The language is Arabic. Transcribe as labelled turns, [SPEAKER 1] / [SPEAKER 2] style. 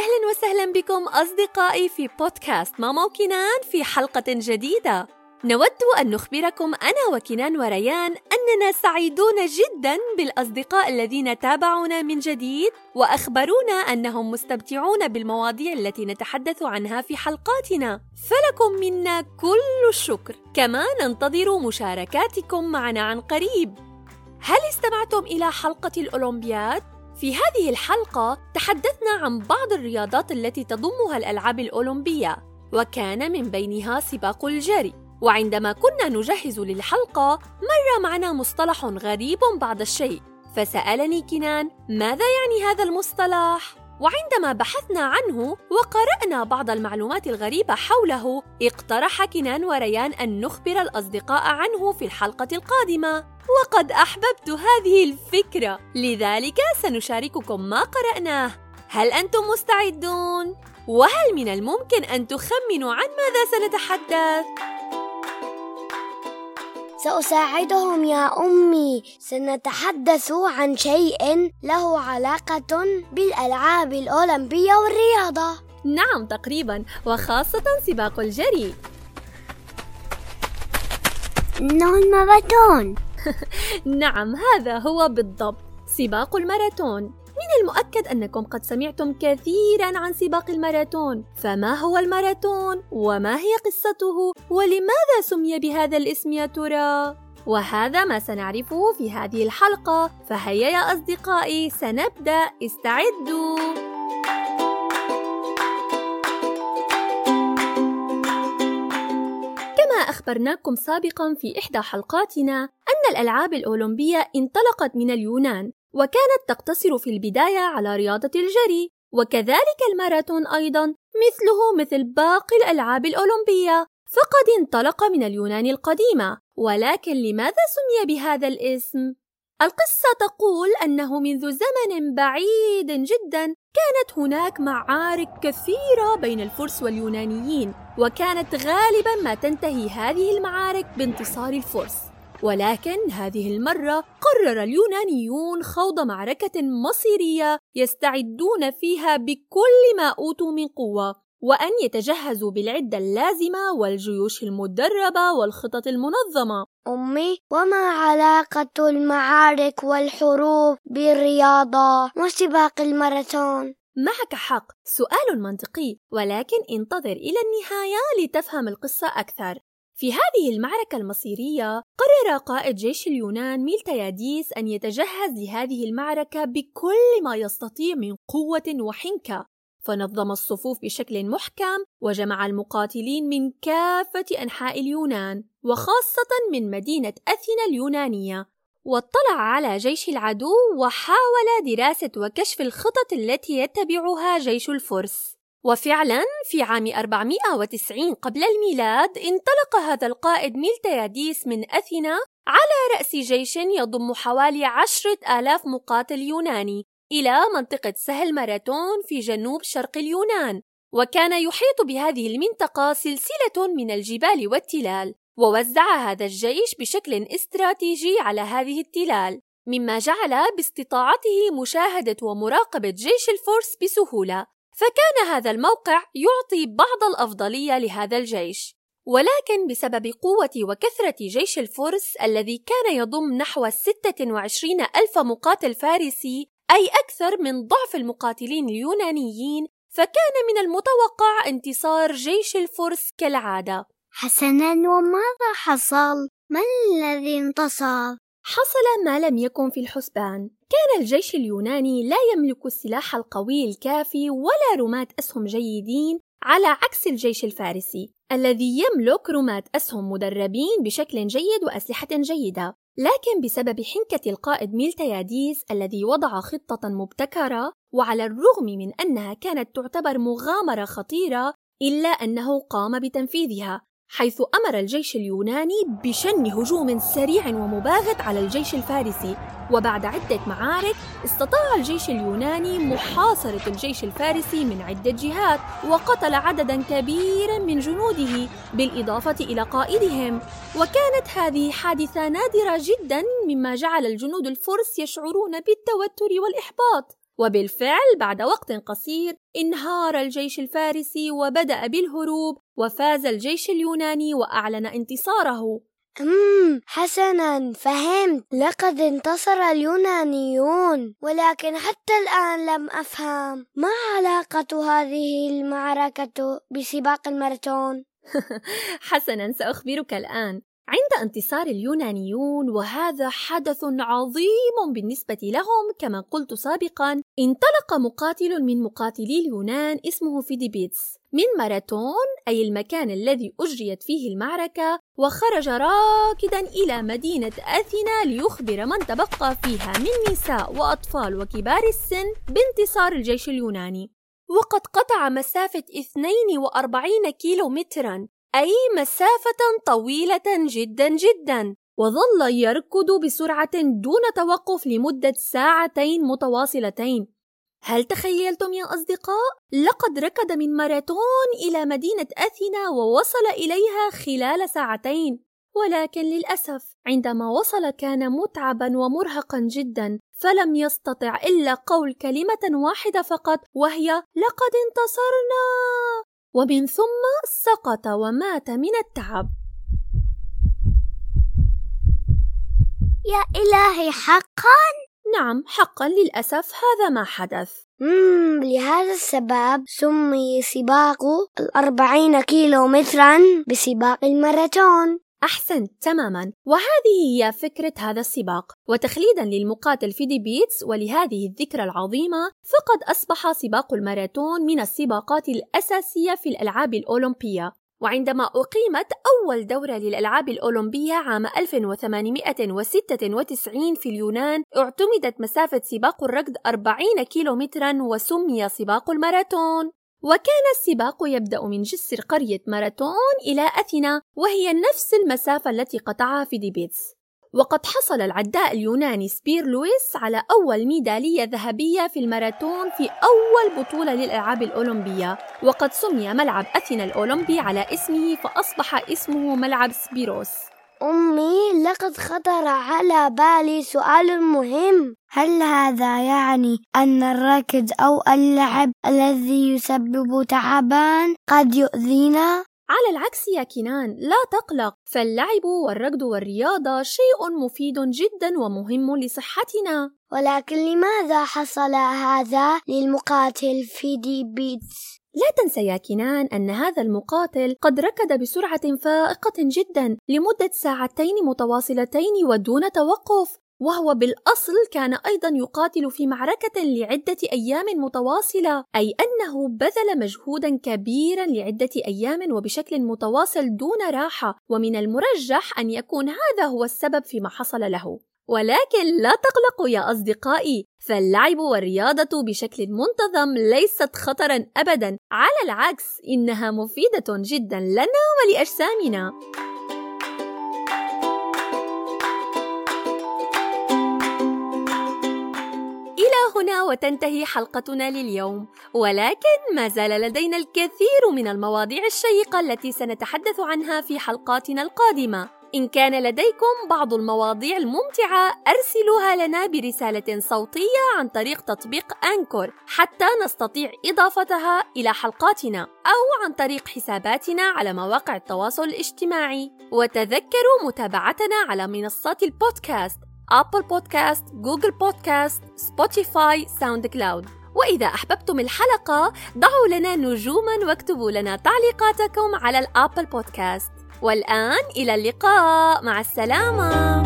[SPEAKER 1] أهلا وسهلا بكم أصدقائي في بودكاست ماما وكنان في حلقة جديدة. نود أن نخبركم أنا وكنان وريان أننا سعيدون جدا بالأصدقاء الذين تابعونا من جديد وأخبرونا أنهم مستمتعون بالمواضيع التي نتحدث عنها في حلقاتنا. فلكم منا كل الشكر. كما ننتظر مشاركاتكم معنا عن قريب. هل استمعتم إلى حلقة الأولمبياد؟ في هذه الحلقة تحدثنا عن بعض الرياضات التي تضمها الألعاب الأولمبية وكان من بينها سباق الجري وعندما كنا نجهز للحلقة مر معنا مصطلح غريب بعض الشيء فسألني كنان ماذا يعني هذا المصطلح؟ وعندما بحثنا عنه وقرأنا بعض المعلومات الغريبة حوله اقترح كنان وريان أن نخبر الأصدقاء عنه في الحلقة القادمة وقد أحببت هذه الفكرة لذلك سنشارككم ما قرأناه هل أنتم مستعدون؟ وهل من الممكن أن تخمنوا عن ماذا سنتحدث؟
[SPEAKER 2] سأساعدهم يا أمي. سنتحدث عن شيء له علاقة بالألعاب الأولمبية والرياضة.
[SPEAKER 1] نعم تقريبا وخاصة سباق الجري.
[SPEAKER 2] إنه الماراثون
[SPEAKER 1] نعم هذا هو بالضبط. سباق الماراثون. المؤكد أنكم قد سمعتم كثيرا عن سباق الماراثون. فما هو الماراثون؟ وما هي قصته؟ ولماذا سمي بهذا الاسم يا ترى؟ وهذا ما سنعرفه في هذه الحلقة. فهيا يا أصدقائي سنبدأ. استعدوا. كما أخبرناكم سابقا في إحدى حلقاتنا أن الألعاب الأولمبية انطلقت من اليونان. وكانت تقتصر في البداية على رياضة الجري وكذلك الماراثون أيضا مثله مثل باقي الألعاب الأولمبية. فقد انطلق من اليونان القديمة. ولكن لماذا سمي بهذا الاسم؟ القصة تقول أنه منذ زمن بعيد جدا كانت هناك معارك كثيرة بين الفرس واليونانيين وكانت غالبا ما تنتهي هذه المعارك بانتصار الفرس. ولكن هذه المرة قرر اليونانيون خوض معركة مصيرية يستعدون فيها بكل ما أوتوا من قوة وأن يتجهزوا بالعدة اللازمة والجيوش المدربة والخطط المنظمة.
[SPEAKER 2] أمي، وما علاقة المعارك والحروب بالرياضة وسباق الماراثون؟
[SPEAKER 1] معك حق، سؤال منطقي، ولكن انتظر إلى النهاية لتفهم القصة أكثر. في هذه المعركة المصيرية قرر قائد جيش اليونان ميلتياديس أن يتجهز لهذه المعركة بكل ما يستطيع من قوة وحنكة. فنظم الصفوف بشكل محكم وجمع المقاتلين من كافة أنحاء اليونان وخاصة من مدينة أثينا اليونانية. واطلع على جيش العدو وحاول دراسة وكشف الخطط التي يتبعها جيش الفرس. وفعلا في عام 490 قبل الميلاد انطلق هذا القائد ميلتياديس من أثينا على رأس جيش يضم حوالي عشرة آلاف مقاتل يوناني إلى منطقة سهل ماراتون في جنوب شرق اليونان وكان يحيط بهذه المنطقة سلسلة من الجبال والتلال ووزع هذا الجيش بشكل استراتيجي على هذه التلال مما جعل باستطاعته مشاهدة ومراقبة جيش الفرس بسهولة. فكان هذا الموقع يعطي بعض الأفضلية لهذا الجيش ولكن بسبب قوة وكثرة جيش الفرس الذي كان يضم نحو 26 ألف مقاتل فارسي أي أكثر من ضعف المقاتلين اليونانيين فكان من المتوقع انتصار جيش الفرس كالعادة
[SPEAKER 2] حسنا وماذا حصل؟ من الذي انتصر؟
[SPEAKER 1] حصل ما لم يكن في الحسبان. كان الجيش اليوناني لا يملك السلاح القوي الكافي ولا رماة أسهم جيدين على عكس الجيش الفارسي الذي يملك رماة أسهم مدربين بشكل جيد وأسلحة جيدة. لكن بسبب حنكة القائد ميلتياديس الذي وضع خطة مبتكرة وعلى الرغم من أنها كانت تعتبر مغامرة خطيرة إلا أنه قام بتنفيذها. حيث أمر الجيش اليوناني بشن هجوم سريع ومباغت على الجيش الفارسي. وبعد عدة معارك استطاع الجيش اليوناني محاصرة الجيش الفارسي من عدة جهات وقتل عددا كبيرا من جنوده بالإضافة إلى قائدهم. وكانت هذه حادثة نادرة جدا مما جعل الجنود الفرس يشعرون بالتوتر والإحباط. وبالفعل بعد وقت قصير انهار الجيش الفارسي وبدأ بالهروب وفاز الجيش اليوناني وأعلن انتصاره.
[SPEAKER 2] أمم حسنا فهمت. لقد انتصر اليونانيون ولكن حتى الآن لم أفهم. ما علاقة هذه المعركة بسباق الماراثون؟
[SPEAKER 1] حسنا سأخبرك الآن. عند انتصار اليونانيون وهذا حدث عظيم بالنسبة لهم. كما قلت سابقا انطلق مقاتل من مقاتلي اليونان اسمه فيديبيتس من ماراثون أي المكان الذي أجريت فيه المعركة وخرج راكضا إلى مدينة أثينا ليخبر من تبقى فيها من نساء وأطفال وكبار السن بانتصار الجيش اليوناني. وقد قطع مسافة 42 كيلو مترا أي مسافة طويلة جدا جدا وظل يركض بسرعة دون توقف لمدة ساعتين متواصلتين. هل تخيلتم يا أصدقاء؟ لقد ركض من ماراثون إلى مدينة أثينا ووصل إليها خلال ساعتين. ولكن للأسف عندما وصل كان متعبا ومرهقا جدا فلم يستطع إلا قول كلمة واحدة فقط وهي لقد انتصرنا! ومن ثم سقط ومات من التعب.
[SPEAKER 2] يا إلهي حقا؟
[SPEAKER 1] نعم حقا للأسف هذا ما حدث.
[SPEAKER 2] مم لهذا السبب سمي سباق الأربعين كيلو مترا بسباق الماراثون.
[SPEAKER 1] أحسنت تماما. وهذه هي فكرة هذا السباق. وتخليدا للمقاتل فيدي بيتس ولهذه الذكرى العظيمة فقد أصبح سباق الماراثون من السباقات الأساسية في الألعاب الأولمبية. وعندما أقيمت أول دورة للألعاب الأولمبية عام 1896 في اليونان اعتمدت مسافة سباق الركض 40 كيلومترا وسمي سباق الماراثون. وكان السباق يبدأ من جسر قرية ماراثون إلى أثينا وهي نفس المسافة التي قطعها فيديبيتس. وقد حصل العداء اليوناني سبيروس لويس على أول ميدالية ذهبية في الماراثون في أول بطولة للألعاب الأولمبية. وقد سمي ملعب أثينا الأولمبي على اسمه فأصبح اسمه ملعب سبيروس.
[SPEAKER 2] أمي لقد خطر على بالي سؤال مهم هل هذا يعني أن الركض أو اللعب الذي يسبب تعبا قد يؤذينا؟
[SPEAKER 1] على العكس يا كنان لا تقلق فاللعب والركض والرياضة شيء مفيد جدا ومهم لصحتنا
[SPEAKER 2] ولكن لماذا حصل هذا للمقاتل فيدي بيتس؟
[SPEAKER 1] لا تنسى يا كنان أن هذا المقاتل قد ركض بسرعة فائقة جدا لمدة ساعتين متواصلتين ودون توقف وهو بالأصل كان أيضا يقاتل في معركة لعدة أيام متواصلة أي أنه بذل مجهودا كبيرا لعدة أيام وبشكل متواصل دون راحة ومن المرجح أن يكون هذا هو السبب فيما حصل له. ولكن لا تقلقوا يا أصدقائي فاللعب والرياضة بشكل منتظم ليست خطرا أبدا على العكس إنها مفيدة جدا لنا ولأجسامنا. هنا وتنتهي حلقتنا لليوم ولكن ما زال لدينا الكثير من المواضيع الشيقة التي سنتحدث عنها في حلقاتنا القادمة. إن كان لديكم بعض المواضيع الممتعة أرسلوها لنا برسالة صوتية عن طريق تطبيق أنكور. حتى نستطيع إضافتها إلى حلقاتنا أو عن طريق حساباتنا على مواقع التواصل الاجتماعي. وتذكروا متابعتنا على منصات البودكاست Apple Podcast، Google Podcast، Spotify، SoundCloud وإذا أحببتم الحلقة ضعوا لنا نجوما واكتبوا لنا تعليقاتكم على ال Apple Podcast والآن إلى اللقاء. مع السلامة.